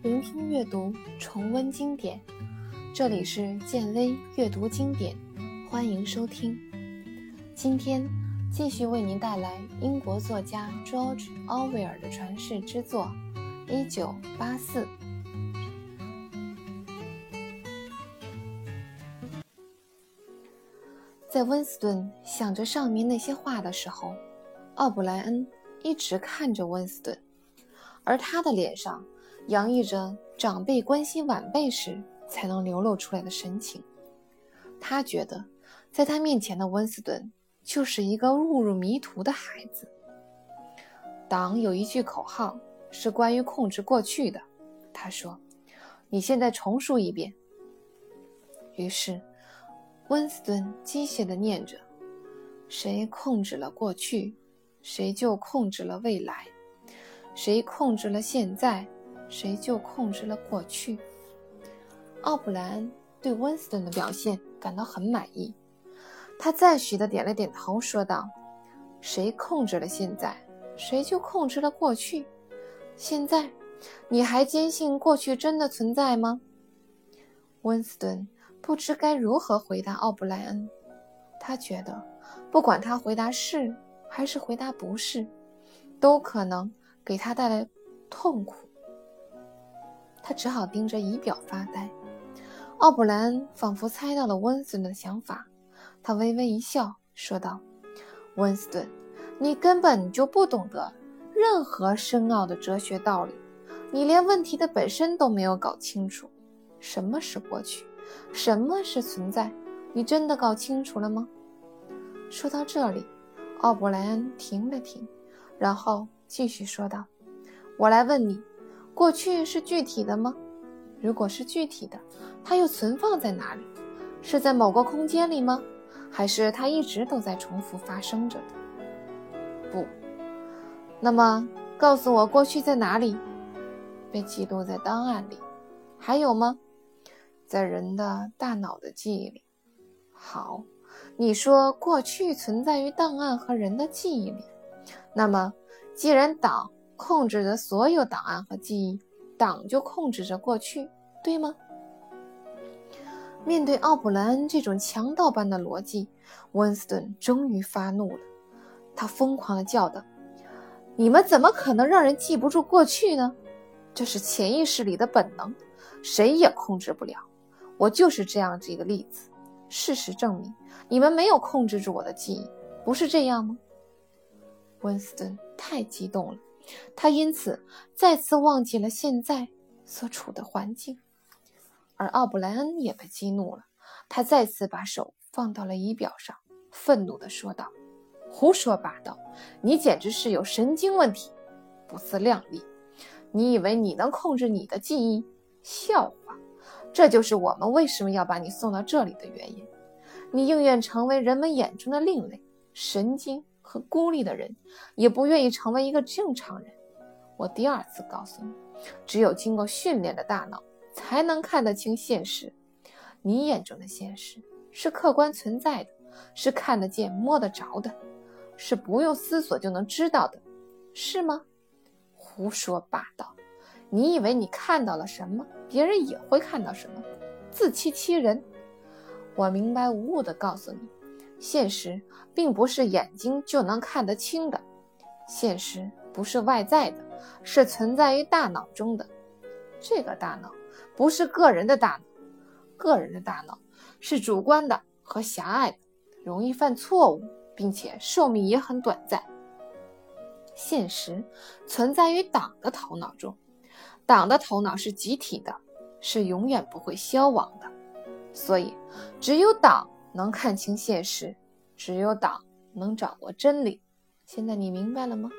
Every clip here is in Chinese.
聆听阅读，重温经典。这里是建威阅读经典，欢迎收听。今天继续为您带来英国作家 George Orwell 的传世之作《一九八四》。在温斯顿想着上面那些话的时候，奥布莱恩一直看着温斯顿，而他的脸上。洋溢着长辈关心晚辈时才能流露出来的神情。他觉得，在他面前的温斯顿就是一个误入迷途的孩子。党有一句口号是关于控制过去的，他说：“你现在重述一遍。”于是，温斯顿机械地念着：“谁控制了过去，谁就控制了未来；谁控制了现在。”谁就控制了过去。奥布莱恩对温斯顿的表现感到很满意，他赞许的点了点头，说道：“谁控制了现在，谁就控制了过去。现在，你还坚信过去真的存在吗？”温斯顿不知该如何回答奥布莱恩，他觉得，不管他回答是还是回答不是，都可能给他带来痛苦。他只好盯着仪表发呆。奥布莱恩仿佛猜到了温斯顿的想法，他微微一笑，说道：“温斯顿，你根本就不懂得任何深奥的哲学道理，你连问题的本身都没有搞清楚。什么是过去？什么是存在？你真的搞清楚了吗？”说到这里，奥布莱恩停了停，然后继续说道：“我来问你。”过去是具体的吗？如果是具体的，它又存放在哪里？是在某个空间里吗？还是它一直都在重复发生着的？不。那么，告诉我过去在哪里？被记录在档案里。还有吗？在人的大脑的记忆里。好，你说过去存在于档案和人的记忆里。那么，既然党。控制着所有档案和记忆，党就控制着过去，对吗？面对奥布莱恩这种强盗般的逻辑，温斯顿终于发怒了。他疯狂地叫道：“你们怎么可能让人记不住过去呢？这是潜意识里的本能，谁也控制不了。我就是这样子一个例子。事实证明，你们没有控制住我的记忆，不是这样吗？”温斯顿太激动了。他因此再次忘记了现在所处的环境，而奥布莱恩也被激怒了。他再次把手放到了仪表上，愤怒地说道：“胡说八道！你简直是有神经问题，不自量力！你以为你能控制你的记忆？笑话！这就是我们为什么要把你送到这里的原因。你宁愿成为人们眼中的另类、神经。”和孤立的人也不愿意成为一个正常人。我第二次告诉你，只有经过训练的大脑才能看得清现实。你眼中的现实是客观存在的，是看得见、摸得着的，是不用思索就能知道的，是吗？胡说八道！你以为你看到了什么，别人也会看到什么？自欺欺人！我明白无误地告诉你。现实并不是眼睛就能看得清的，现实不是外在的，是存在于大脑中的。这个大脑不是个人的大脑，个人的大脑是主观的和狭隘的，容易犯错误，并且寿命也很短暂。现实存在于党的头脑中，党的头脑是集体的，是永远不会消亡的，所以只有党。能看清现实，只有党能掌握真理。现在你明白了吗？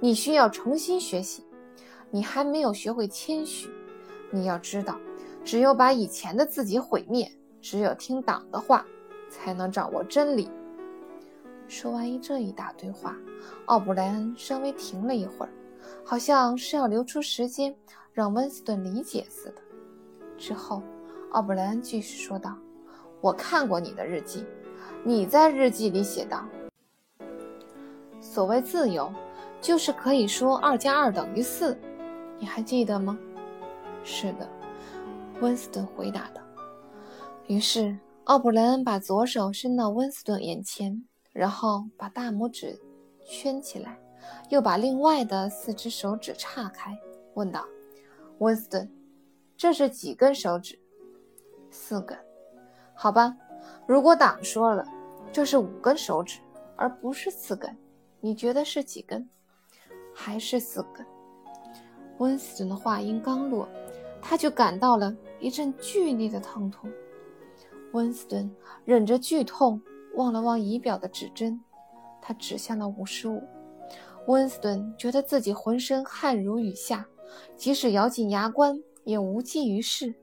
你需要重新学习，你还没有学会谦虚。你要知道，只有把以前的自己毁灭，只有听党的话，才能掌握真理。说完一这一大堆话，奥布莱恩稍微停了一会儿，好像是要留出时间让温斯顿理解似的。之后，奥布莱恩继续说道。我看过你的日记，你在日记里写道：“所谓自由，就是可以说二加二等于四。”你还记得吗？是的，温斯顿回答道。于是奥布莱恩把左手伸到温斯顿眼前，然后把大拇指圈起来，又把另外的四只手指岔开，问道：“温斯顿，这是几根手指？”“四根。”“好吧，如果党说了这是五根手指，而不是四根，你觉得是几根？”“还是四根。”温斯顿的话音刚落，他就感到了一阵剧烈的疼痛。温斯顿忍着剧痛，望了望仪表的指针，他指向了五十五。温斯顿觉得自己浑身汗如雨下，即使咬紧牙关也无济于事，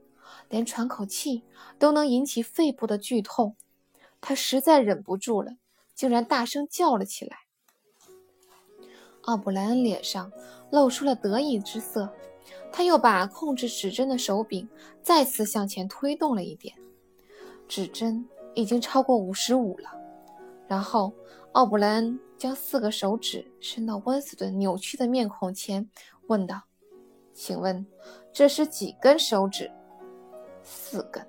连喘口气都能引起肺部的剧痛。他实在忍不住了，竟然大声叫了起来。奥布莱恩脸上露出了得意之色，他又把控制指针的手柄再次向前推动了一点，指针已经超过五十五了。然后，奥布莱恩将四个手指伸到温斯顿扭曲的面孔前，问道：“请问这是几根手指？”“四根。”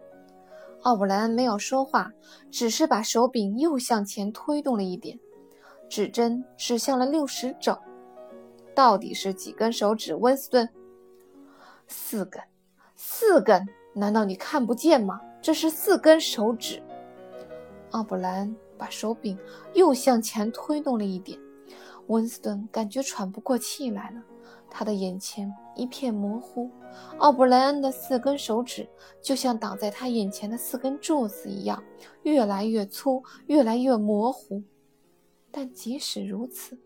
奥布莱恩没有说话，只是把手柄又向前推动了一点，指针指向了六十整。到底是几根手指，温斯顿？四根，四根？难道你看不见吗？这是四根手指。奥布兰把手柄又向前推动了一点，温斯顿感觉喘不过气来了，他的眼前一片模糊。奥布莱恩的四根手指就像挡在他眼前的四根柱子一样，越来越粗，越来越模糊。但即使如此，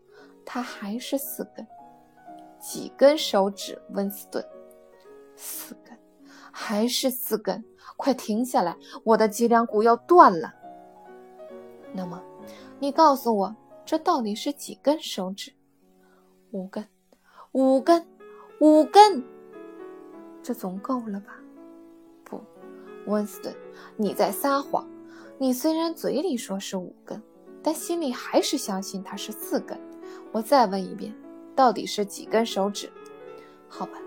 他还是四根。几根手指，温斯顿？四根，还是四根？快停下来，我的脊梁骨要断了。那么，你告诉我，这到底是几根手指？五根，五根，五根，这总够了吧？不，温斯顿，你在撒谎。你虽然嘴里说是五根，但心里还是相信它是四根。我再问一遍。到底是几根手指？好吧，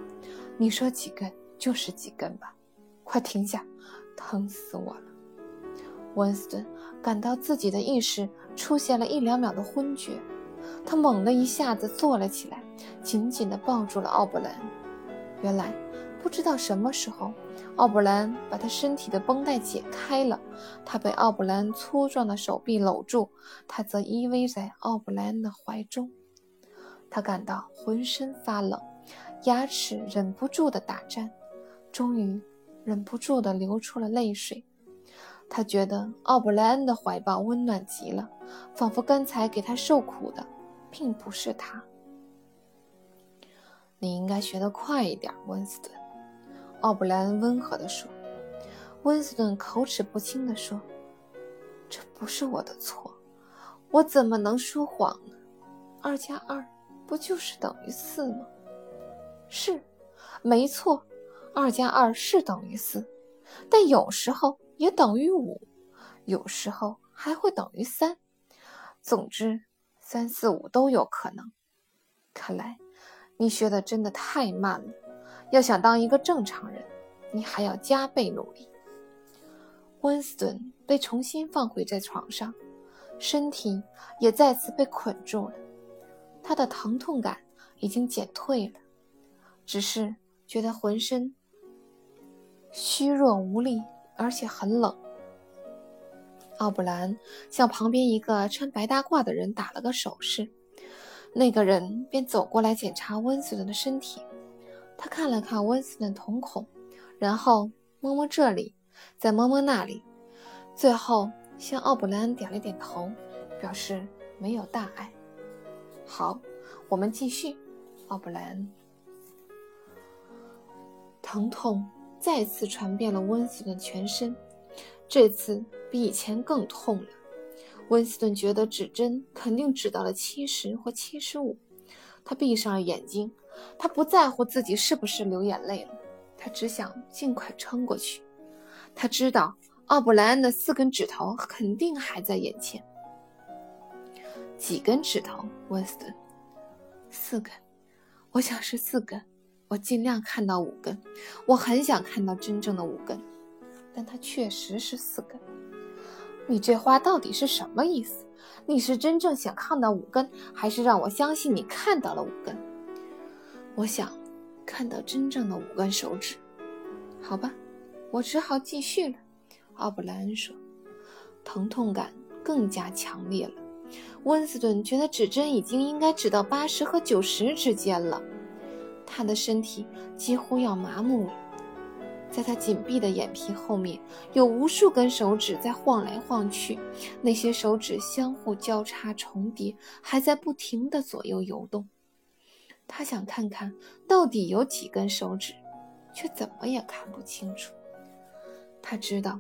你说几根就是几根吧。快停下，疼死我了！温斯顿感到自己的意识出现了一两秒的昏厥，他猛地一下子坐了起来，紧紧地抱住了奥布兰。原来，不知道什么时候，奥布兰把他身体的绷带解开了，他被奥布兰粗壮的手臂搂住，他则依偎在奥布兰的怀中。他感到浑身发冷，牙齿忍不住的打颤，终于忍不住的流出了泪水。他觉得奥布莱恩的怀抱温暖极了，仿佛刚才给他受苦的并不是他。你应该学得快一点，温斯顿。奥布莱恩温和地说。温斯顿口齿不清地说：“这不是我的错，我怎么能说谎呢？二加二。”不就是等于四吗？是，没错，二加二是等于四，但有时候也等于五，有时候还会等于三。总之，三四五都有可能。看来你学的真的太慢了，要想当一个正常人，你还要加倍努力。温斯顿被重新放回在床上，身体也再次被捆住了。他的疼痛感已经减退了，只是觉得浑身虚弱无力，而且很冷。奥布兰向旁边一个穿白大褂的人打了个手势，那个人便走过来检查温斯顿的身体。他看了看温斯顿瞳孔，然后摸摸这里，再摸摸那里，最后向奥布兰点了点头，表示没有大碍。好，我们继续。奥布莱恩，疼痛再次传遍了温斯顿全身，这次比以前更痛了。温斯顿觉得指针肯定指到了七十或七十五。他闭上了眼睛，他不在乎自己是不是流眼泪了，他只想尽快撑过去。他知道奥布莱恩的四根指头肯定还在眼前。几根指头，温斯顿？四根，我想是四根。我尽量看到五根，我很想看到真正的五根，但它确实是四根。你这话到底是什么意思？你是真正想看到五根，还是让我相信你看到了五根？我想看到真正的五根手指。好吧，我只好继续了。奥布莱恩说：“疼痛感更加强烈了。”温斯顿觉得指针已经应该指到八十和九十之间了，他的身体几乎要麻木了。在他紧闭的眼皮后面，有无数根手指在晃来晃去，那些手指相互交叉重叠，还在不停地左右游动。他想看看到底有几根手指，却怎么也看不清楚。他知道。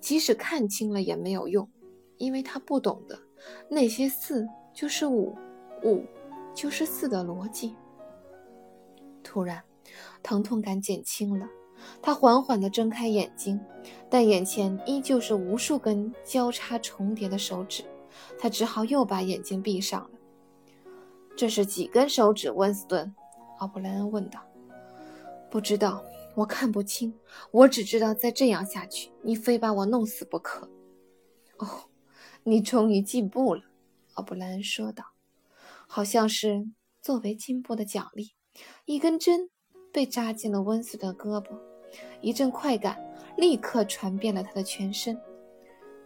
即使看清了也没有用，因为他不懂得那些四就是五，五就是四的逻辑。突然，疼痛感减轻了，他缓缓地睁开眼睛，但眼前依旧是无数根交叉重叠的手指，他只好又把眼睛闭上了。这是几根手指？温斯顿，奥布莱恩问道。不知道。我看不清，我只知道再这样下去，你非把我弄死不可。哦，你终于进步了，奥布莱恩说道，好像是作为进步的奖励。一根针被扎进了温斯顿的胳膊，一阵快感立刻传遍了他的全身，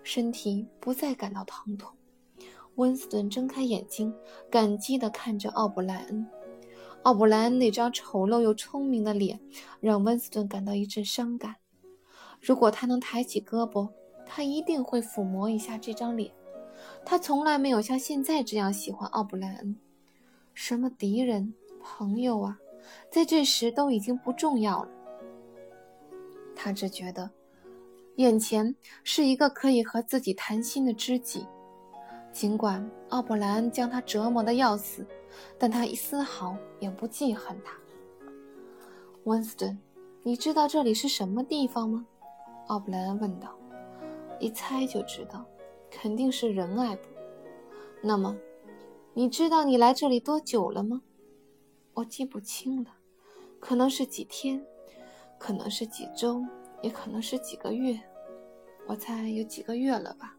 身体不再感到疼痛。温斯顿睁开眼睛，感激地看着奥布莱恩。奥布莱恩那张丑陋又聪明的脸，让温斯顿感到一阵伤感。如果他能抬起胳膊，他一定会抚摸一下这张脸。他从来没有像现在这样喜欢奥布莱恩。什么敌人、朋友啊，在这时都已经不重要了。他只觉得，眼前是一个可以和自己谈心的知己。尽管奥布莱恩将他折磨得要死。但他一丝毫也不记恨他。温斯顿，你知道这里是什么地方吗？奥布莱恩问道。一猜就知道，肯定是仁爱部。那么，你知道你来这里多久了吗？我记不清了，可能是几天，可能是几周，也可能是几个月。我猜有几个月了吧。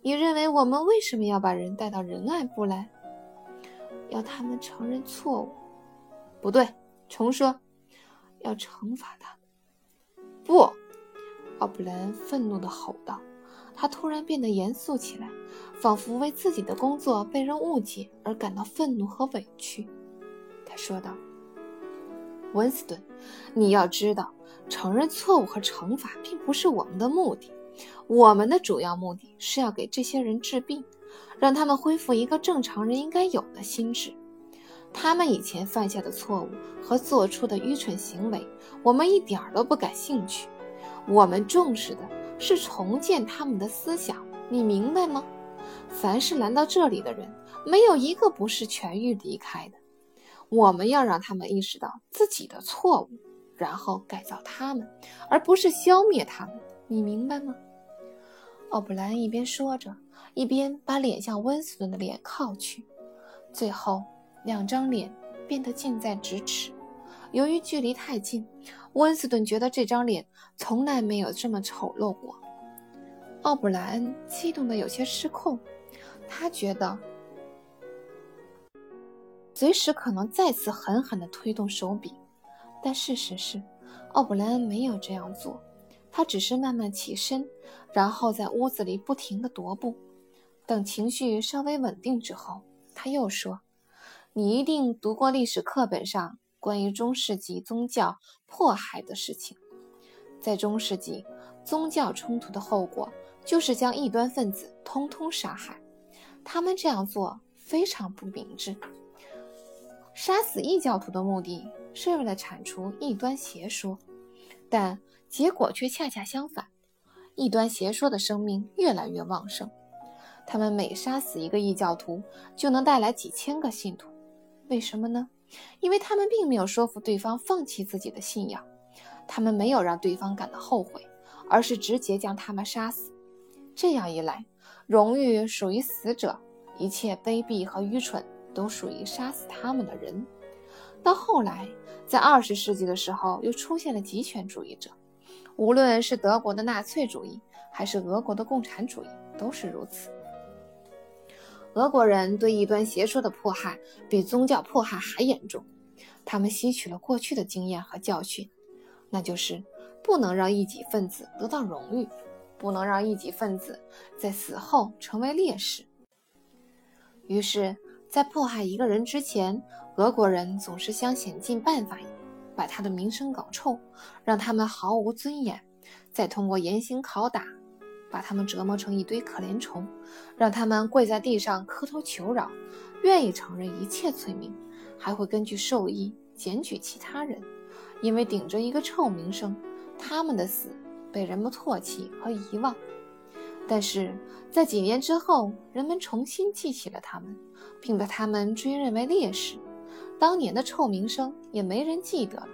你认为我们为什么要把人带到仁爱部来？要他们承认错误，不对，重说，要惩罚他们。不，奥布莱恩愤怒地吼道。他突然变得严肃起来，仿佛为自己的工作被人误解而感到愤怒和委屈。他说道：“温斯顿，你要知道，承认错误和惩罚并不是我们的目的。我们的主要目的是要给这些人治病。”让他们恢复一个正常人应该有的心智。他们以前犯下的错误和做出的愚蠢行为，我们一点儿都不感兴趣。我们重视的是重建他们的思想，你明白吗？凡是来到这里的人，没有一个不是痊愈离开的。我们要让他们意识到自己的错误，然后改造他们，而不是消灭他们。你明白吗？奥布莱恩一边说着。一边把脸向温斯顿的脸靠去，最后两张脸变得近在咫尺。由于距离太近，温斯顿觉得这张脸从来没有这么丑陋过。奥布莱恩激动得有些失控，他觉得随时可能再次狠狠地推动手柄，但事实是，奥布莱恩没有这样做，他只是慢慢起身，然后在屋子里不停地踱步。等情绪稍微稳定之后，他又说：“你一定读过历史课本上关于中世纪宗教迫害的事情。在中世纪，宗教冲突的后果就是将异端分子通通杀害。他们这样做非常不明智。杀死异教徒的目的是为了铲除异端邪说，但结果却恰恰相反，异端邪说的生命越来越旺盛。”他们每杀死一个异教徒，就能带来几千个信徒。为什么呢？因为他们并没有说服对方放弃自己的信仰，他们没有让对方感到后悔，而是直接将他们杀死。这样一来，荣誉属于死者，一切卑鄙和愚蠢都属于杀死他们的人。到后来，在二十世纪的时候，又出现了极权主义者。无论是德国的纳粹主义，还是俄国的共产主义，都是如此。俄国人对异端邪说的迫害比宗教迫害还严重。他们吸取了过去的经验和教训，那就是不能让异己分子得到荣誉，不能让异己分子在死后成为烈士。于是，在迫害一个人之前，俄国人总是想想尽办法把他的名声搞臭，让他们毫无尊严，再通过严刑拷打，把他们折磨成一堆可怜虫，让他们跪在地上磕头求饶，愿意承认一切罪名。还会根据授意检举其他人，因为顶着一个臭名声，他们的死被人们唾弃和遗忘。但是在几年之后，人们重新记起了他们，并把他们追认为烈士，当年的臭名声也没人记得了。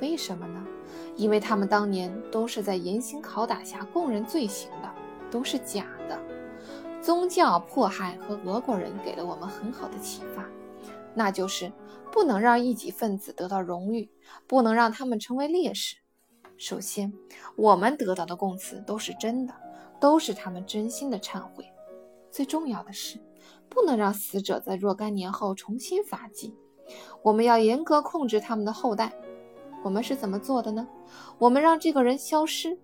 为什么呢？因为他们当年都是在严刑拷打下供认罪行的，都是假的。宗教迫害和俄国人给了我们很好的启发。那就是不能让异己分子得到荣誉，不能让他们成为烈士。首先，我们得到的供词都是真的，都是他们真心的忏悔。最重要的是，不能让死者在若干年后重新发迹。我们要严格控制他们的后代。我们是怎么做的呢？我们让这个人消失，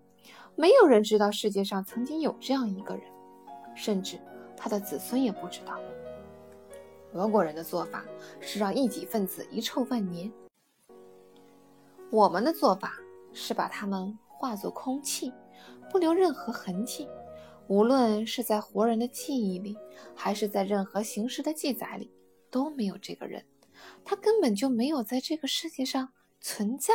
没有人知道世界上曾经有这样一个人，甚至他的子孙也不知道。俄国人的做法是让异己分子遗臭万年，我们的做法是把他们化作空气，不留任何痕迹。无论是在活人的记忆里，还是在任何形式的记载里，都没有这个人，他根本就没有在这个世界上存在。